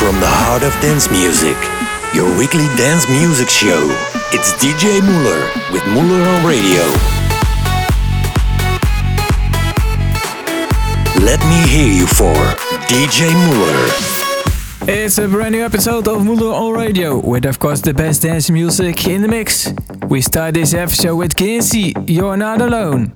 From the heart of dance music, your weekly dance music show. It's DJ MauLr with MauLr on Radio. Let me hear you for DJ MauLr. It's a brand new episode of MauLr on Radio with, of course, the best dance music in the mix. We start this episode with Ginchy, You're Not Alone.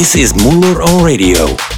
This is MauLr on Radio.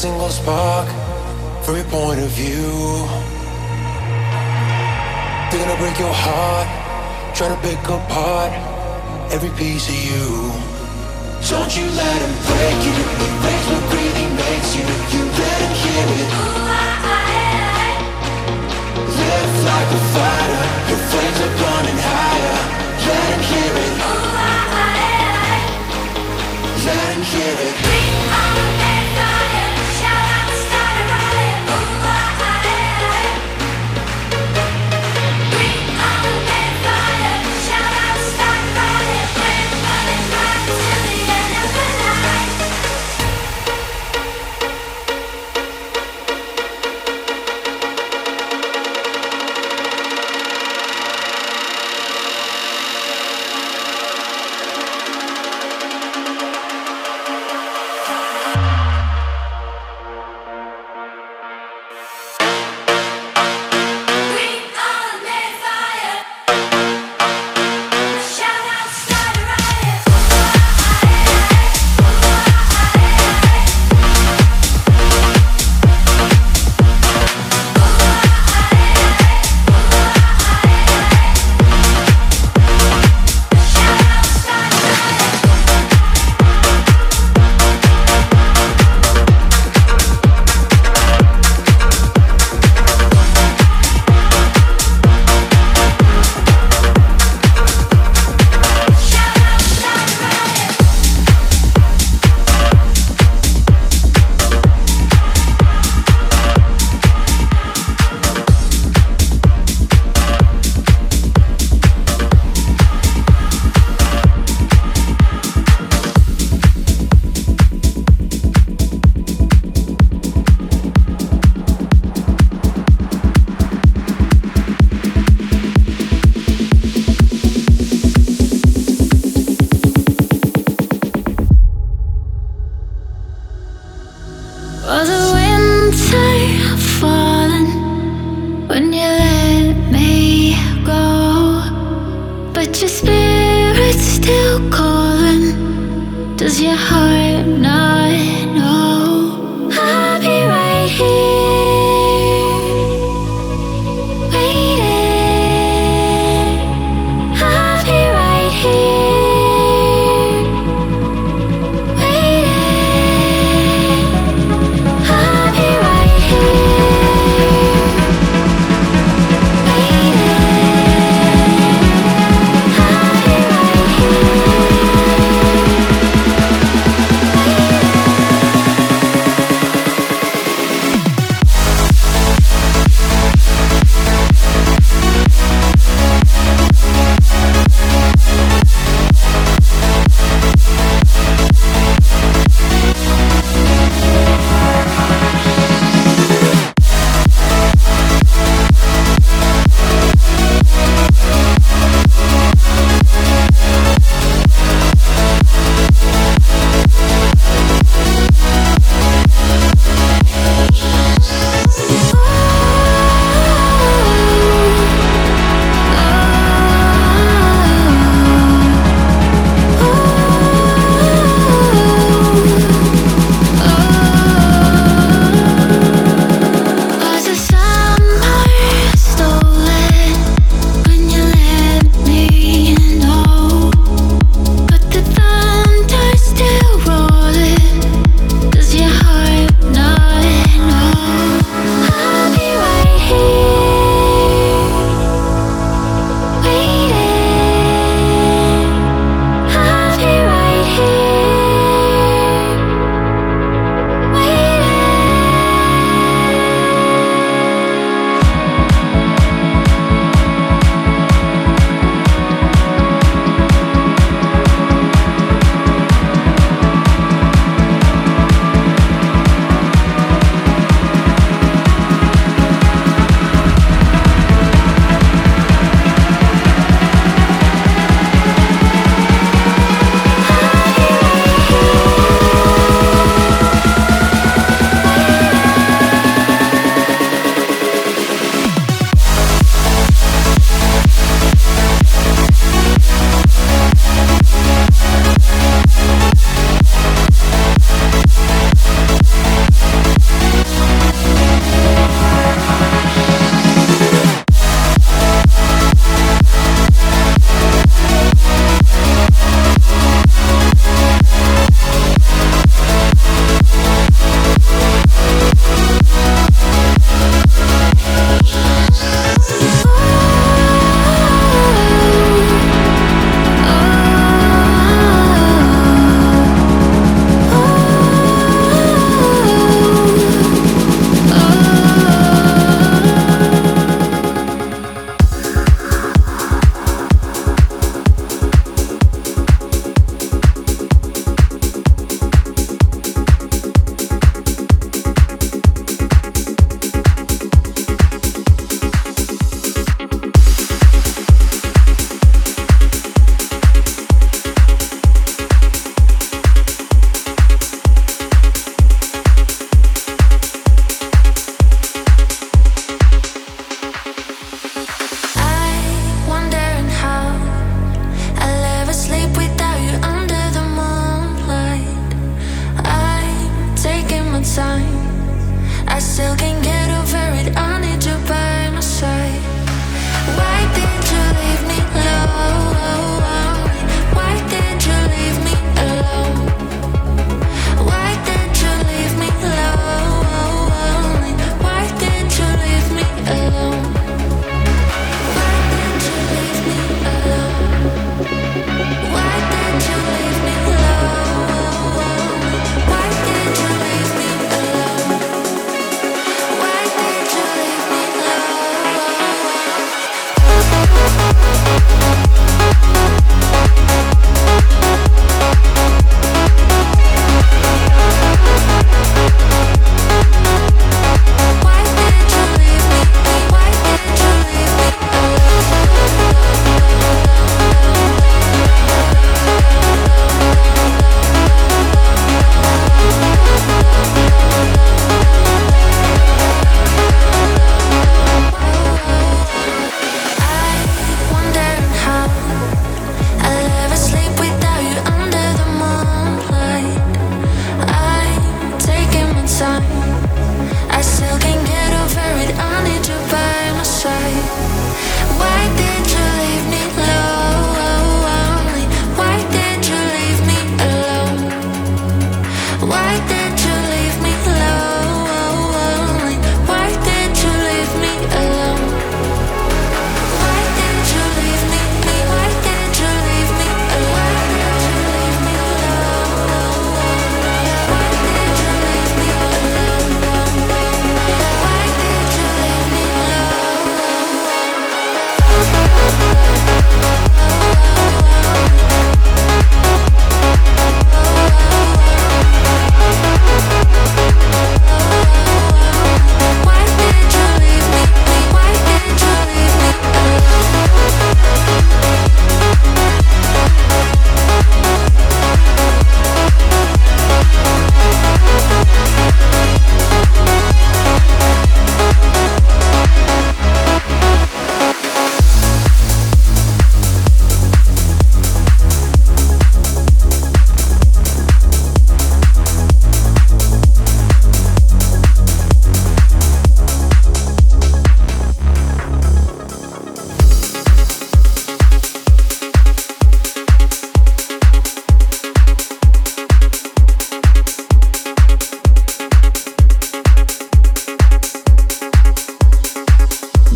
Spark from your point of view. They're gonna break your heart, try to pick apart every piece of you. Don't you let them break you. It breaks what breathing makes you. You let them hear it. Live like a fighter. Your flames are burning higher. Let them hear it. Let them hear it.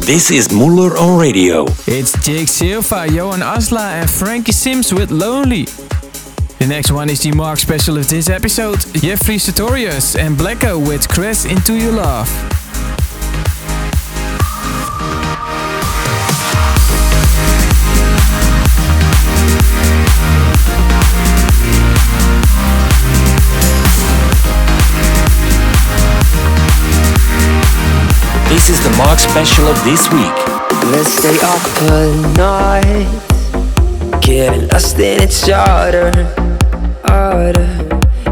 This is MauLr on Radio. It's Jake Silva, Johan Oslah, and Frankie Sims with Lonely. The next one is the Mark special of this episode Jeffrey Sutorius and Blackcode with Crash Into Your Love. Mark special of this week. Let's stay up all night, get lost in each other. other.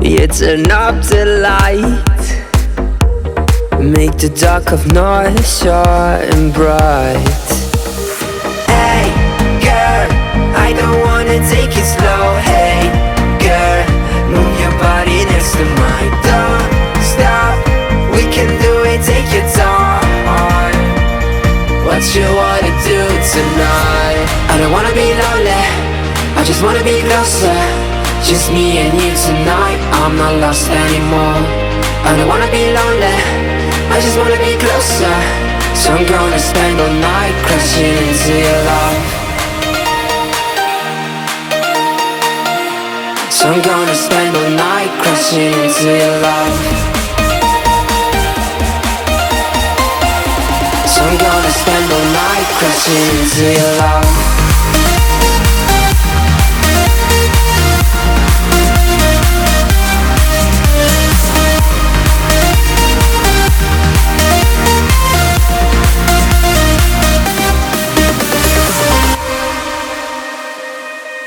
You turn up the light, make the dark of night shine and bright. Hey, girl, I don't wanna take it slow. Hey, girl, move your body next to mine. Don't stop, we can do it. Take your time. What you wanna do tonight? I don't wanna be lonely. I just wanna be closer. Just me and you tonight. I'm not lost anymore. I don't wanna be lonely. I just wanna be closer. So I'm gonna spend all night crashing into your love. So I'm gonna spend all night crashing into your love. I'm gonna spend all night love.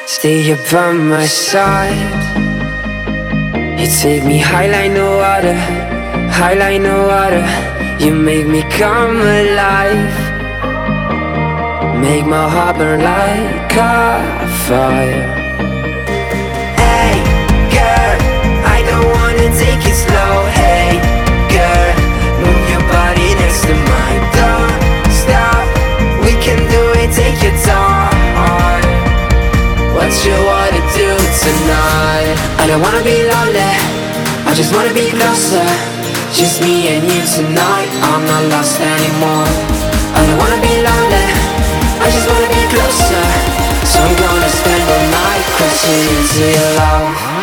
Stay here by my side. You take me high like no other, high like no other. You make me come alive. Make my heart burn like a fire. Hey, girl, I don't wanna take it slow. Hey, girl, move your body next to mine. Don't stop, we can do it. Take your time. What you wanna do tonight? I don't wanna be lonely. I just wanna be closer. Just me and you tonight. I'm not lost anymore. I don't wanna be lonely. I just wanna be closer. So I'm gonna spend the night crashing into your love.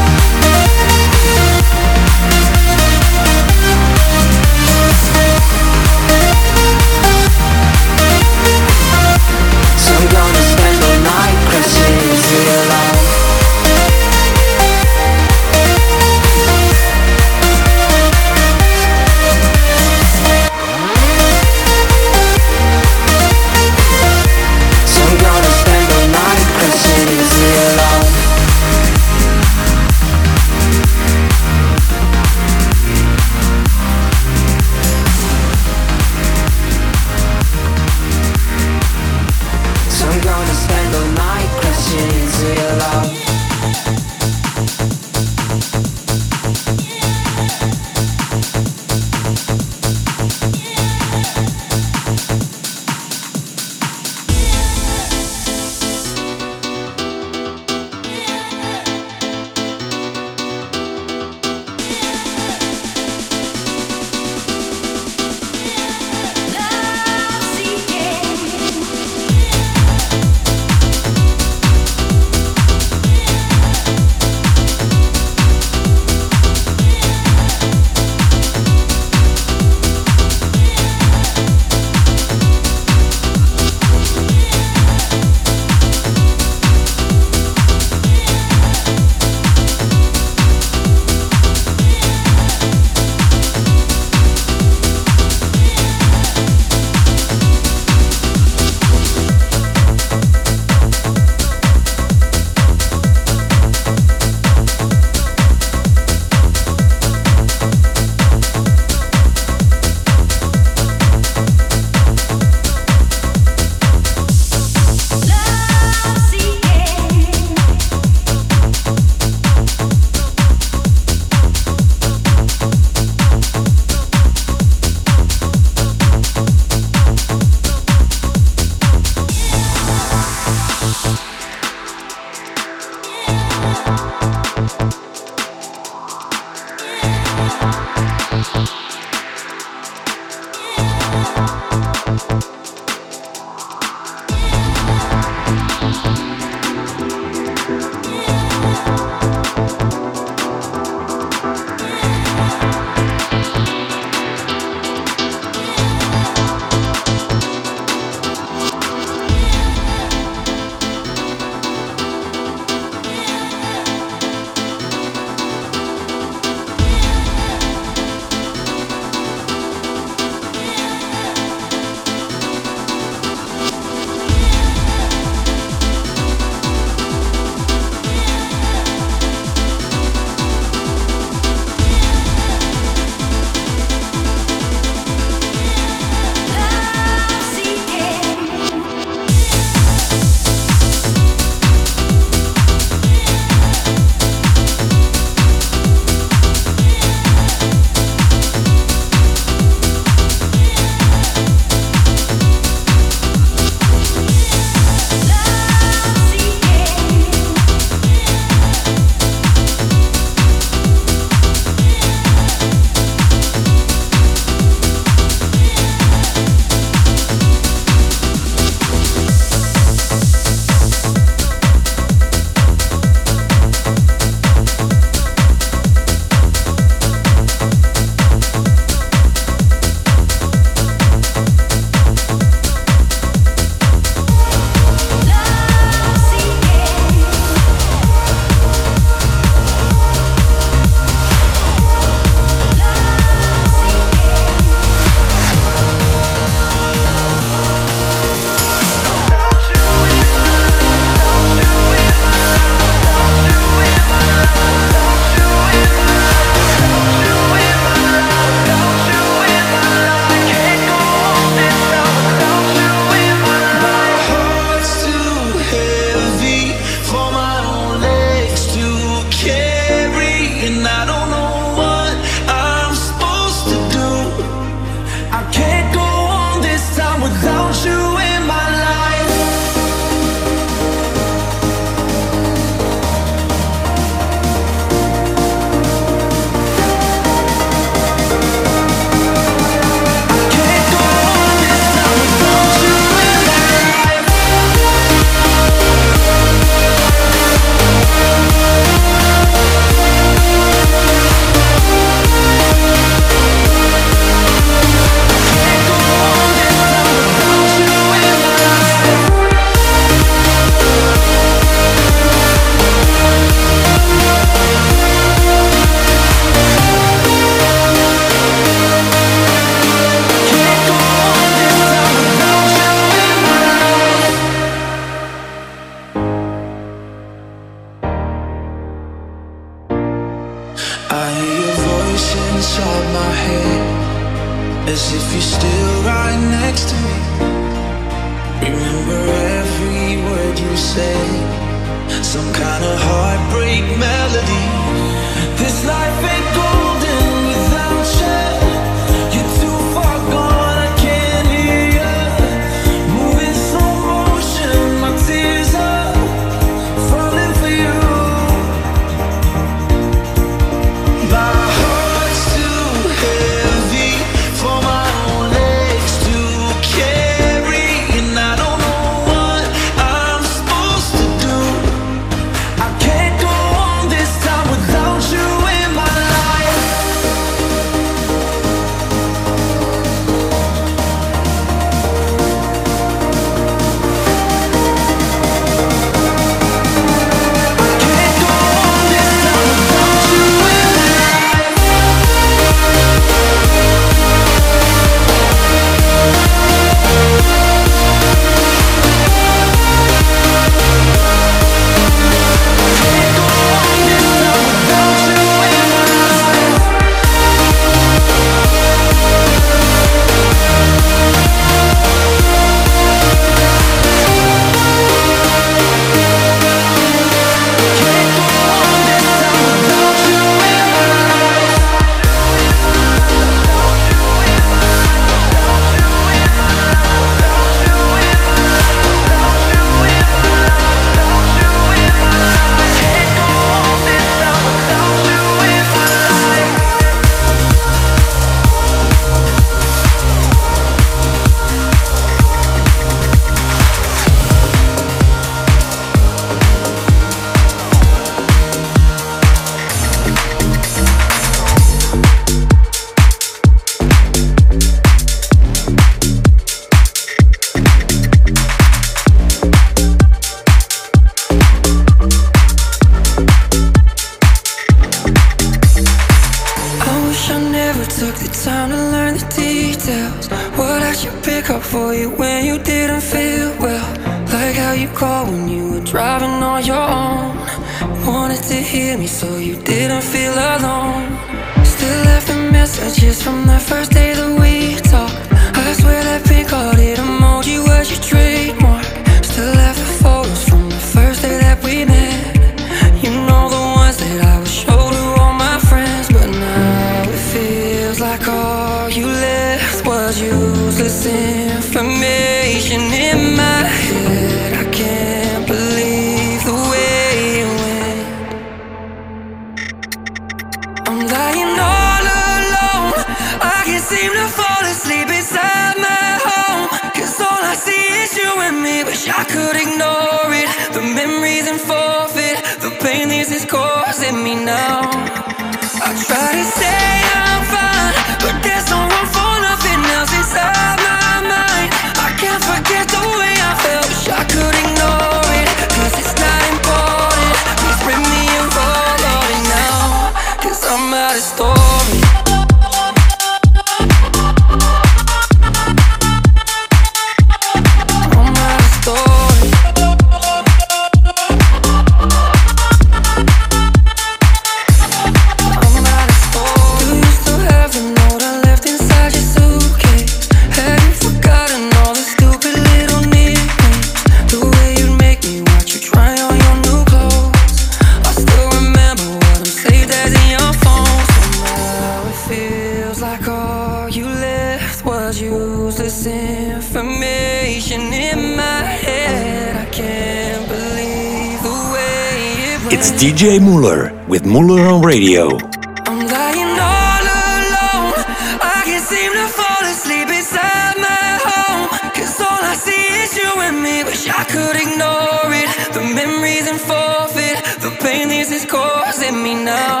I'm lying all alone. I can't seem to fall asleep inside my home. Cause all I see is you and me. Wish I could ignore it. The memories and forfeit. The pain this is causing me now.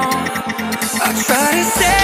I try to say.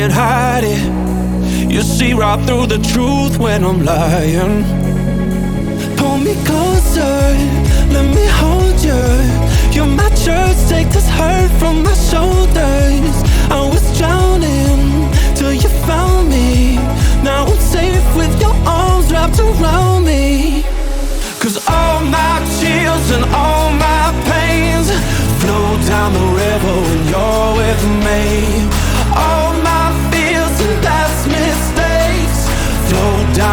can't hide it. You see right through the truth when I'm lying. Pull me closer, let me hold you. You're my church, take this hurt from my shoulders. I was drowning till you found me. Now I'm safe with your arms wrapped around me. Cause all my tears and all my pains flow down the river when you're with me. Oh.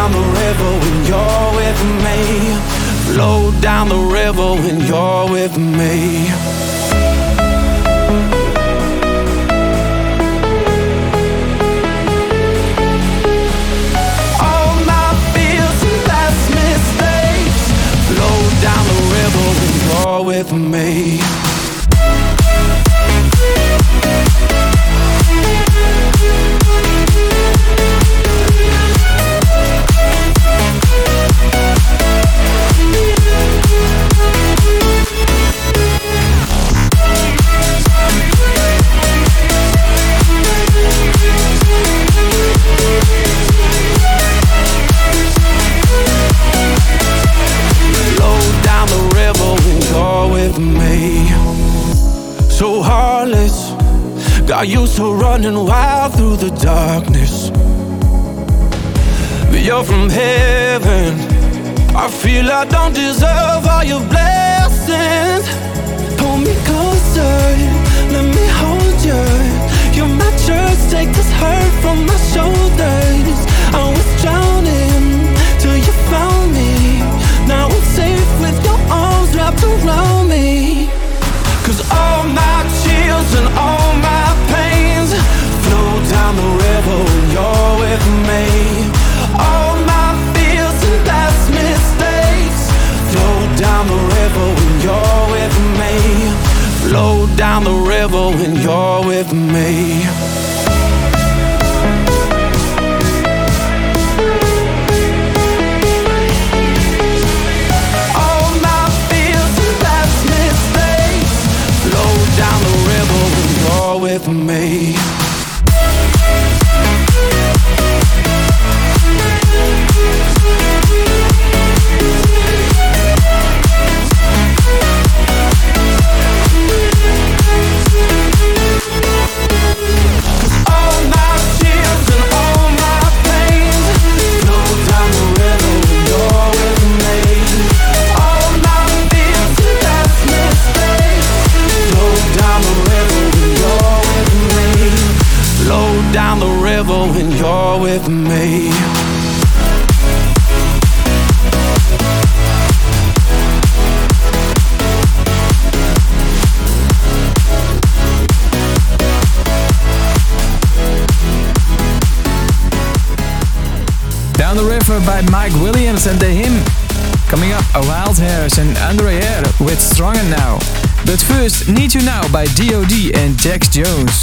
down the river when you're with me. Flow down the river when you're with me. All my fears and past mistakes flow down the river when you're with me. Got used to running wild through the darkness. But you're from heaven. I feel I don't deserve all your blessings. Pull me closer, let me hold you. You're my church, take this hurt from my shoulders. Jones.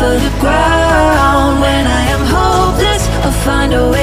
for the ground when I am hopeless. I'll find a way.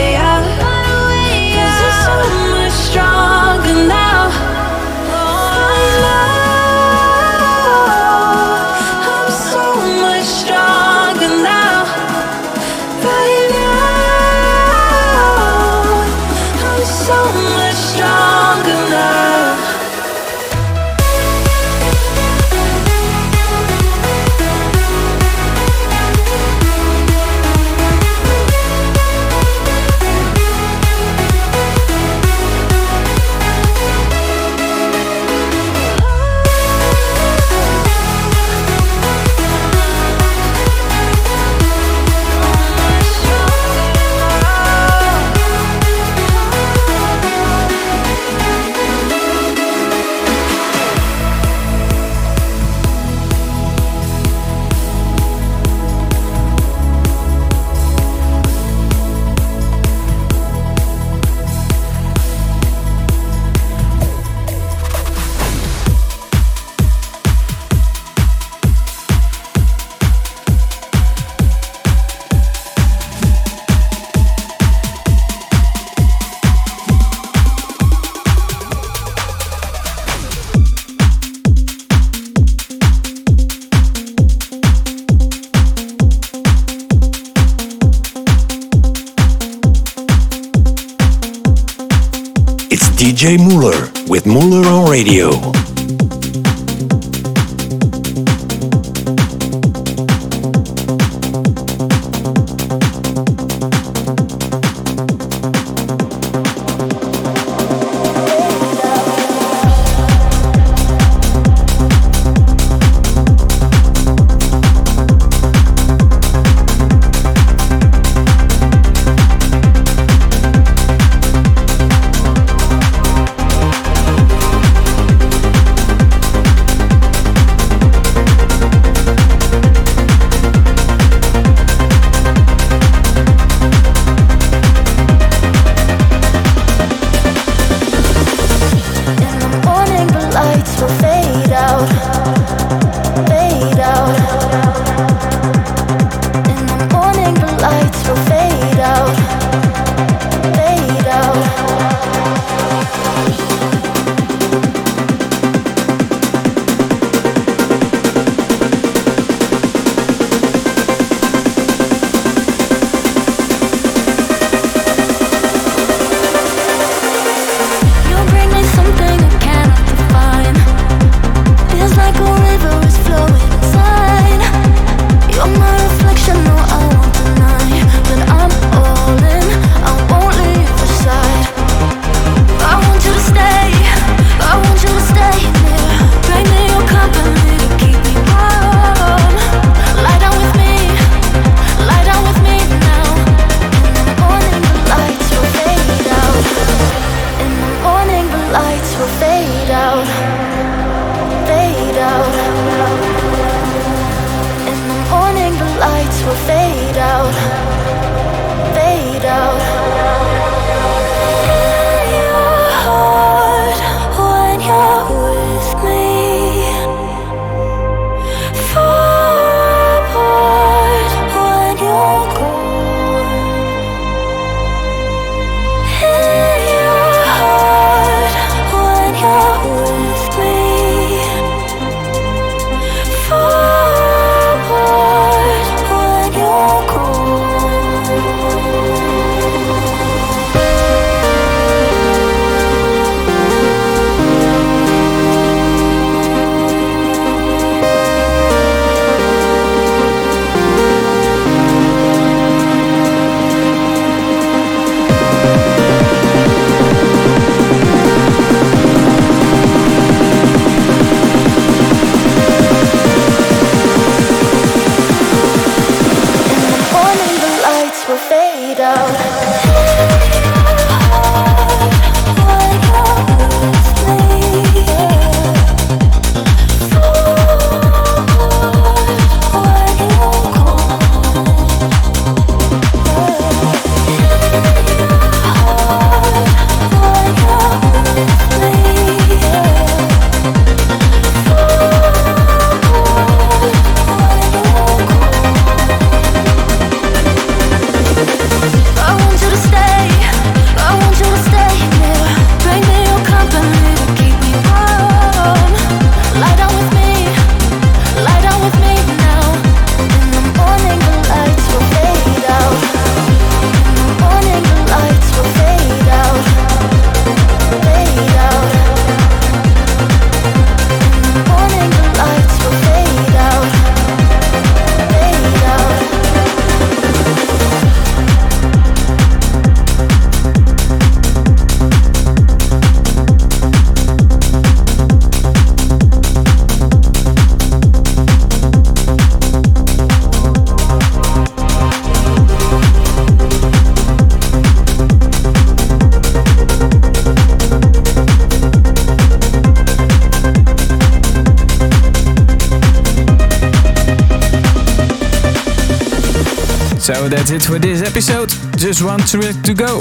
Just one track to go.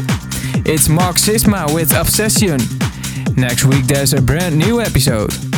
It's Mark Sixma with Obsession. Next week there's a brand new episode.